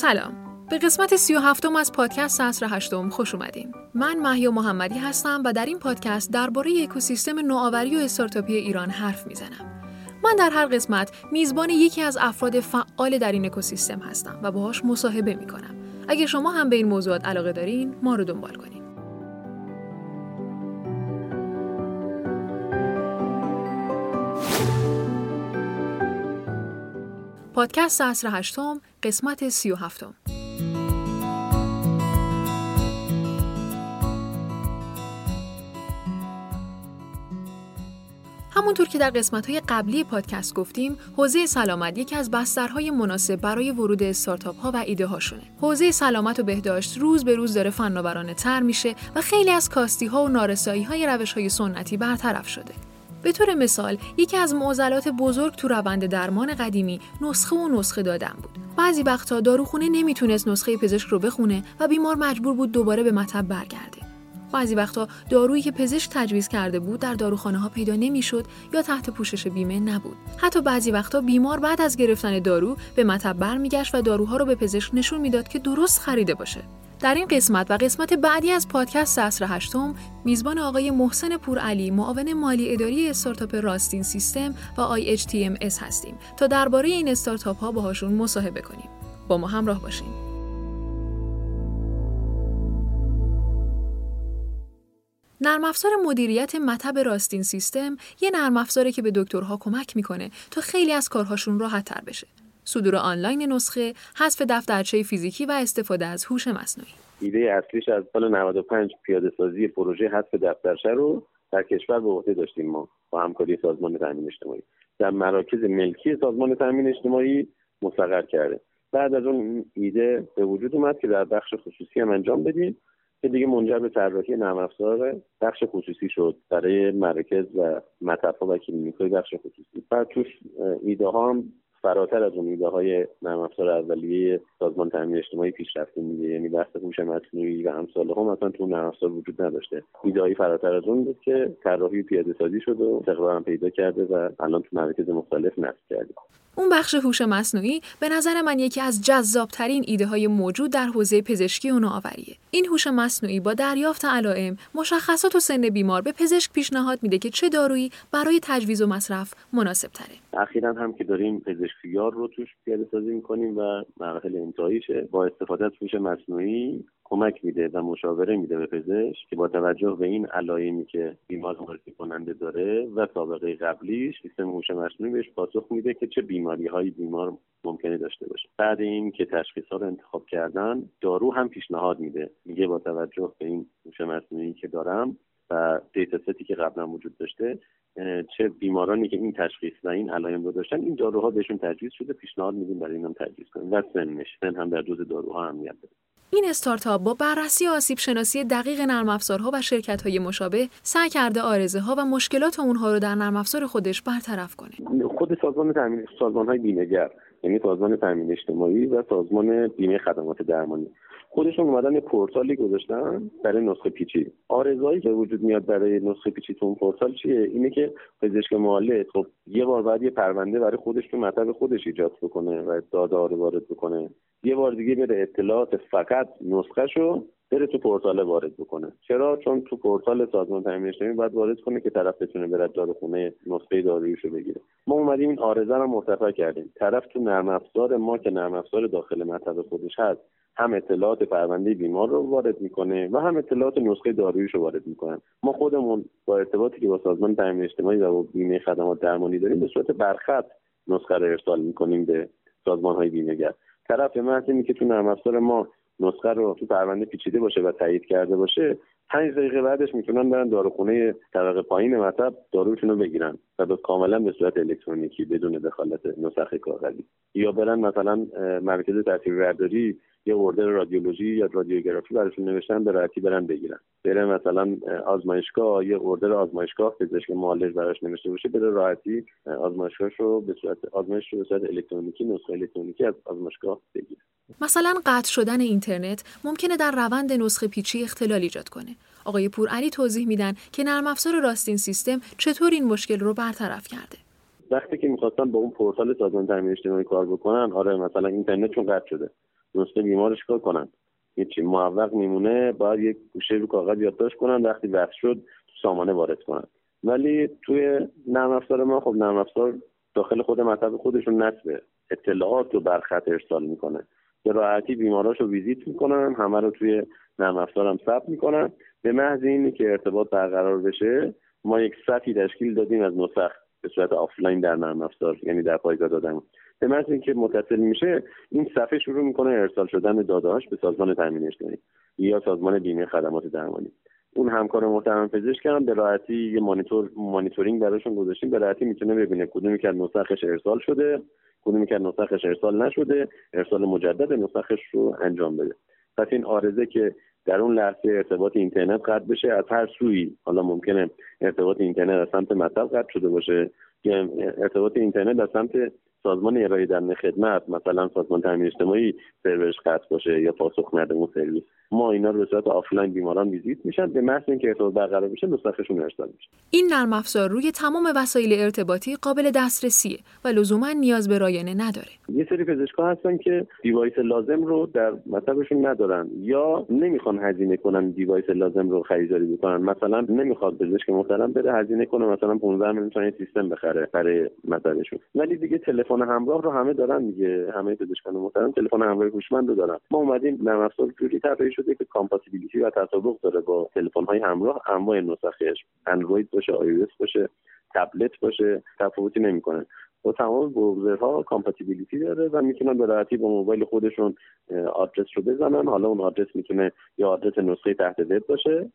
سلام به قسمت سی و هفتم از پادکست عصر هشتم خوش اومدین. من محیا محمدی هستم و در این پادکست درباره اکوسیستم نوآوری و استارتاپی ایران حرف می‌زنم. من در هر قسمت میزبان یکی از افراد فعال در این اکوسیستم هستم و باهاش مصاحبه می‌کنم. اگه شما هم به این موضوعات علاقه دارین، ما رو دنبال کنین. پادکست عصر هشتم قسمت سی و هفتم همونطور که در قسمت های قبلی پادکست گفتیم، حوزه سلامت یکی از بسترهای مناسب برای ورود استارتاپ ها و ایده هاشونه. حوزه سلامت و بهداشت روز به روز داره فناورانه تر میشه و خیلی از کاستی ها و نارسایی های روش های سنتی برطرف شده. به طور مثال یکی از معضلات بزرگ تو روند درمان قدیمی نسخه و نسخه دادن بود. بعضی وقتا داروخونه نمی‌تونست نسخه پزشک رو بخونه و بیمار مجبور بود دوباره به مطب برگرده. بعضی وقتا دارویی که پزشک تجویز کرده بود در داروخانه ها پیدا نمی‌شد یا تحت پوشش بیمه نبود. حتی بعضی وقتا بیمار بعد از گرفتن دارو به مطب برمیگشت و داروها رو به پزشک نشون می‌داد که درست خریده باشه. در این قسمت و قسمت بعدی از پادکست عصر هشتم میزبان آقای محسن پورعلی معاون مالی اداری استارتاپ راستین سیستم و IHTMS هستیم تا درباره این استارتاپ ها باهاشون مصاحبه کنیم. با ما همراه باشین. نرم افزار مدیریت مطب راستین سیستم یه نرم افزاره که به دکترها کمک می‌کنه تا خیلی از کارهاشون راحت تر بشه. صدور آنلاین نسخه، حذف دفترچه فیزیکی و استفاده از هوش مصنوعی. ایده اصلیش از سال 95 پیاده سازی پروژه حذف دفترچه رو در کشور به عهده داشتیم ما با همکاری سازمان تامین اجتماعی. در مراکز ملکی سازمان تامین اجتماعی مستقر کرده. بعد از اون ایده به وجود اومد که در بخش خصوصی هم انجام بدیم که دیگه منجر به طراحی نرم افزار بخش خصوصی شد برای مراکز و مطبها و کلینیک‌های بخش خصوصی. بعد توش ایده ها هم فراتر از امیده های نرم افزار اولیه سازمان تامین اجتماعی پیشرفته میده یعنی بحث هوش مصنوعی و امثال هم اصلا تو نرم افزار وجود نداشته. ایده فراتر از اون بود که طراحی پیاده سازی شده و استقرار پیدا کرده و الان تو مراکز مختلف نصب کرده. اون بخش هوش مصنوعی به نظر من یکی از جذابترین ایده های موجود در حوزه پزشکی و نوآوریه. این هوش مصنوعی با دریافت علائم، مشخصات و سن بیمار به پزشک پیشنهاد میده که چه دارویی برای تجویز و مصرف مناسب تره. اخیرا هم که داریم پزشکیار رو توش پیاده سازی می‌کنیم و مراحل انتهاییشه با استفاده از هوش مصنوعی کمک میده و مشاوره میده به پزشک که با توجه به این علائمی که بیمار معرفی کننده داره و سابقه قبلیش سیستم هوش مصنوعی بهش پاسخ میده که چه بیماری های بیمار ممکنه داشته باشه. بعد این که تشخیص ها رو انتخاب کردن دارو هم پیشنهاد میده. میگه با توجه به این هوش مصنوعی که دارم و دیتا ستی که قبلا وجود داشته چه بیمارانی که این تشخیص و این علائم رو داشتن این داروها بهشون تجویز شده پیشنهاد میدیم برای اینم تجویز کنیم و سنش. سن هم در دوز داروها اهمیت داره. این استارتاپ با بررسی آسیب شناسی دقیق نرم افزارها و شرکت های مشابه سعی کرده آرزه ها و مشکلات اونها رو در نرم افزار خودش برطرف کنه. خود سازمان تامین سازمان های بیمه‌گر یعنی سازمان تامین اجتماعی و سازمان بیمه خدمات درمانی. خودشون اومدن یه پورتالی گذاشتن برای نسخه پیچی. آرزایی که وجود میاد برای نسخه پیچی تو اون پورتال چیه؟ اینه که پزشک معالج خب یه بار بعد یه پرونده برای خودش تو مطب خودش ایجاد بکنه و داده وارد بکنه. یه بار دیگه بره اطلاعات فقط نسخه شو بره تو پورتال وارد بکنه. چرا؟ چون تو پورتال سازمان تامین اجتماعی باید وارد کنه که طرف بتونه بره داروخونه نسخه داروییشو بگیره. ما اومدیم این آرزه رو مرتفع کردیم. طرف تو نرم افزار ما که نرم افزار داخل مطب خودش هست هم اطلاعات پرونده بیمار رو وارد می‌کنه و هم اطلاعات نسخه داروییش رو وارد می‌کنن. ما خودمون با ارتباطی که با سازمان تامین اجتماعی و با بیمه خدمات درمانی داریم به صورت برخط نسخه رو ارسال می‌کنیم به سازمان های بیمهگر. طرف اینه که تو نرم افزار ما نسخه رو تو پرونده پیچیده باشه و تایید کرده باشه پنج دقیقه بعدش می‌تونن برن داروخونه طبقه پایین مطب داروشون رو بگیرن و به کاملا به صورت الکترونیکی بدون دخالت نسخه کاغذی یا برن مثلا مرکز برداری یه اوردر رادیولوژی یا رادیوگرافی براشون نوشتن به راحتی برن بگیرن بره مثلا آزمایشگاه یه اوردر آزمایشگاه پزشک معالج براش نوشته باشه بره راحتی آزمایشگاهش رو به صورت آزمایش رو به صورت الکترونیکی نسخه الکترونیکی از آزمایشگاه بگیره. مثلا قطع شدن اینترنت ممکنه در روند نسخه پیچی اختلال ایجاد کنه. آقای پورعلی توضیح میدن که نرم افزار راستین سیستم چطور این مشکل رو برطرف کرده. وقتی که می‌خواستن با اون پورتال سازمان تامین اجتماعی کار بکنن آره مثلا اینترنت چون قطع شده. نسخه بیمارش کار کنن. هیچی. موفق میمونه باید یک گوشه رو کاغذ یادداشت کنن وقتی وقت شد تو سامانه وارد کنن. ولی توی نرم افزار ما خب نرم افزار داخل خود مطب خودشون نصب اطلاعات رو بر خط ارسال می‌کنه به راحتی بیماراش رو ویزیت می‌کنن همه رو توی نرم افزار هم ثبت می‌کنن. به محض اینی که ارتباط برقرار بشه ما یک صفی تشکیل دادیم از نسخ به صورت آفلاین در نرم افزار یعنی در پایگاه داده. به محض اینکه متصل میشه این صفه شروع می‌کنه ارسال شدن دادههاش به سازمان تامین اجتماعی یا سازمان بیمه خدمات درمانی. اون همکار محترم پزشک هم به راحتی یه مانیتور مانیتورینگ براشون گذاشتیم به راحتی می‌تونه ببینه کدومی که نسخش ارسال شده کدومی که نسخش ارسال نشده ارسال مجدد نسخش رو انجام بده. پس این آرزه که در اون لحظه ارتباط اینترنت قطع بشه از هر سوی حالا ممکنه ارتباط اینترنت از سمت مطب قطع شده باشه یا ارتباط اینترنت از سمت سازمان ارائه‌دهنده خدمت مثلا سازمان تامین اجتماعی سرورش قطع باشه یا پاسخ نده اون سرویس. ما اینا رو به صورت آفلاین بیماران ویزیت میشن به محض اینکه ارتباط برقرار بشه نسخشون ارسال میشه. این نرم افزار روی تمام وسایل ارتباطی قابل دسترسیه و لزوما نیاز به رایانه نداره. یه سری پزشکا هستن که device لازم رو در مطبشون ندارن یا نمی‌خوان هزینه کنن device لازم رو خریداری بکنن. مثلا نمی‌خواد پزشک محترم بره هزینه کنه مثلا 15 میلیون تومان سیستم بخره برای مطبشون. ولی دیگه تلفن همراه رو همه دارن دیگه. همه پزشکان محترم تلفن همراه هوشمند رو دارن. ما اومدیم نرم افزار جوری طراحی شده که compatibility و تطابق داره با تلفن های همراه انواع نسخش اندروید باشه آی باشه تبلت باشه تفاوتی نمی‌کنه. با تمام browser ها compatibility داره و می‌تونن به راحتی با موبایل خودشون آدرس رو بزنن. حالا اون آدرس می‌تونه یا آدرس نسخه تحت وب باشه.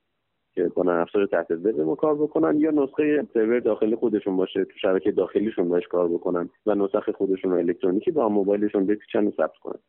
که با افزار تحت وب ما کار بکنن یا نسخه سرور داخلی خودشون باشه تو شبکه داخلیشون باش کار بکنن و نسخه خودشون رو الکترونیکی با موبایلشون بپیچن و ثبت کنن.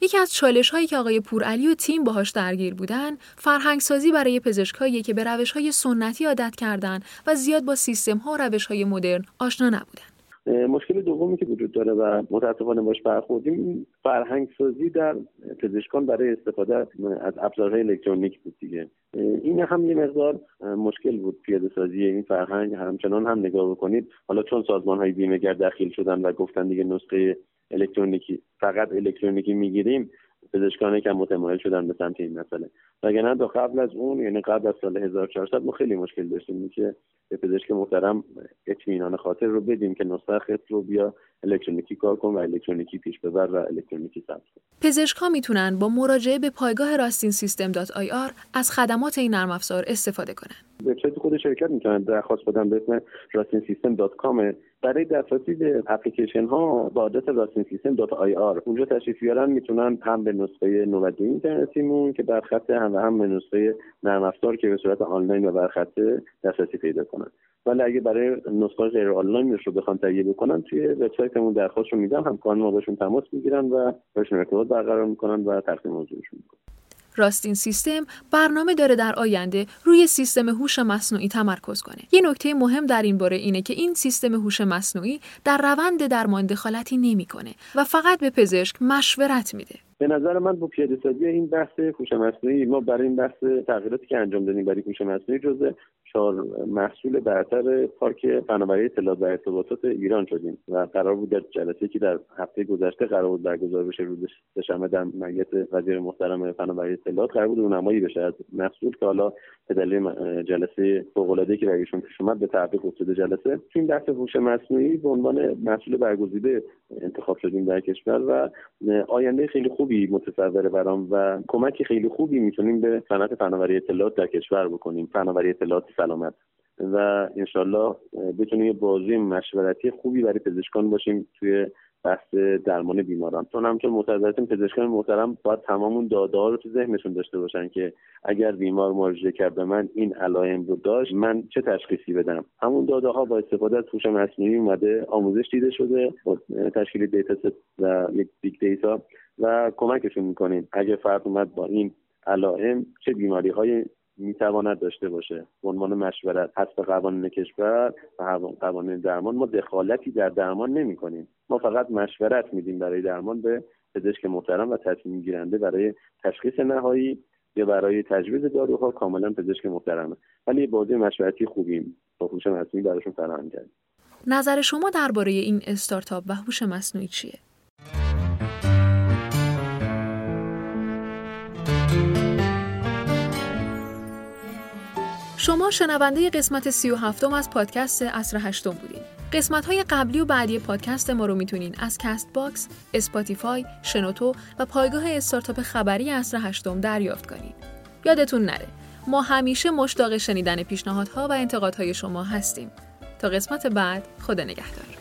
یکی از چالش هایی که آقای پورعلی و تیم باهاش درگیر بودن فرهنگ سازی برای پزشکایی که به روش های سنتی عادت کردن و زیاد با سیستم ها و روش های مدرن آشنا نبودن. مشکل دومی که وجود داره و متاسفانه باش برخوردیم فرهنگ سازی در پزشکان برای استفاده از ابزارهای الکترونیک بود دیگه. این هم یه مقدار مشکل بود پیاده سازی این فرهنگ. همچنان هم نگاه بکنید حالا چون سازمان های بیمهگر دخیل شدن و گفتن دیگه نسخه الکترونیکی فقط الکترونیکی می‌گیریم پزشکان که متمایل شدن به سمت این مسئله. وگرنه تا قبل از اون یعنی قبل از سال 1400 ما خیلی مشکل داشتیم که به پزشک محترم اطمینان خاطر رو بدیم که نسخه رو بیا الکترونیکی کار کن و الکترونیکی پیش ببر و الکترونیکی ثبت کن. پزشکها می‌تونن با مراجعه به پایگاه راستین سیستم dot ir از خدمات این نرم افزار استفاده کنن. وبسایت خود شرکت می‌تونن درخواست بدن به اسم راستین سیستم dot com. برای دسترسی به اپلیکیشن ها با آدرس راستین سیستم dot ir. اونجا تشریف بیارن می‌تونن هم به نسخه 92 اینترنتیمون که در خط هم و هم به نسخه نرم افزار که به صورت آنلاین و برخطه دسترسی پیدا کنن. ولی اگه برای نسخه غیر آنلاین رو بخوان تهیه بکنن توی وبسایتمون درخواست رو میدن همکاران ما باشون تماس می‌گیرن و باشون ارتباط برقرار می‌کنن و تقسیم موضوعشون می‌کنن. راستین سیستم برنامه داره در آینده روی سیستم هوش مصنوعی تمرکز کنه. یه نکته مهم در این باره اینه که این سیستم هوش مصنوعی در روند درمان دخالتی نمی‌کنه و فقط به پزشک مشورت میده. به نظر من با پیاده سازی این بحث هوش مصنوعی ما برای این بحث تغییراتی که انجام دادیم برای هوش مصنوعی جزء چهار محصول برتر پارک فناوری اطلاعات و ارتباطات ایران شدیم و قرار بود در جلسه که در هفته گذشته قرار بود برگزار بشه روز سهشنبه در مجلس وزیر محترم فناوری اطلاعات قرار بود رونمایی بشه. از محصول که حالا به دلیل جلسه فوق‌العاده‌ای که برایشون پیش اومد به تعویق افتاده جلسه. این بحث هوش مصنوعی به عنوان محصول برگزیده انتخاب شدیم در کشور و آینده خیلی خوبی متصوره برام و کمک خیلی خوبی می‌تونیم به صنعت فناوری اطلاعات در کشور بکنیم. فناوری اطلاعات سلامت. و انشالله بتونیم یه بازی مشورتی خوبی برای پزشکان باشیم توی بحث درمان بیماران. چون همچون معتقدتیم پزشکان محترم باید تمام اون داده ها رو تو ذهنشون داشته باشن که اگر بیمار مراجعه کرد به من این علائم رو داشت من چه تشخیصی بدم؟ همون داده ها با استفاده از هوش مصنوعی اومده آموزش دیده شده با تشکیل data و یک big data و کمکشون می‌کنیم. اگه فرد اومد با این علائم چه بیماری های می‌تواند داشته باشه. به عنوان مشورت حسب قوانین کشور و قوانین درمان ما دخالتی در درمان نمی کنیم ما فقط مشورت میدیم برای درمان به پزشک محترم و تصمیم گیرنده برای تشخیص نهایی یا برای تجویز داروها کاملا پزشک محترمه ولی بازوی مشورتی خوبیم. با هوش مصنوعی براشون فراهم کردیم. نظر شما درباره این استارتاپ و هوش مصنوعی چیه؟ شما شنونده قسمت 37 از پادکست عصر هشتم بودین. قسمت های قبلی و بعدی پادکست ما رو می‌تونین از Castbox، Spotify، شنوتو و پایگاه استارتاپ خبری عصر هشتم دریافت کنید. یادتون نره ما همیشه مشتاق شنیدن پیشنهادها و انتقادهای شما هستیم. تا قسمت بعد خدا نگهدار.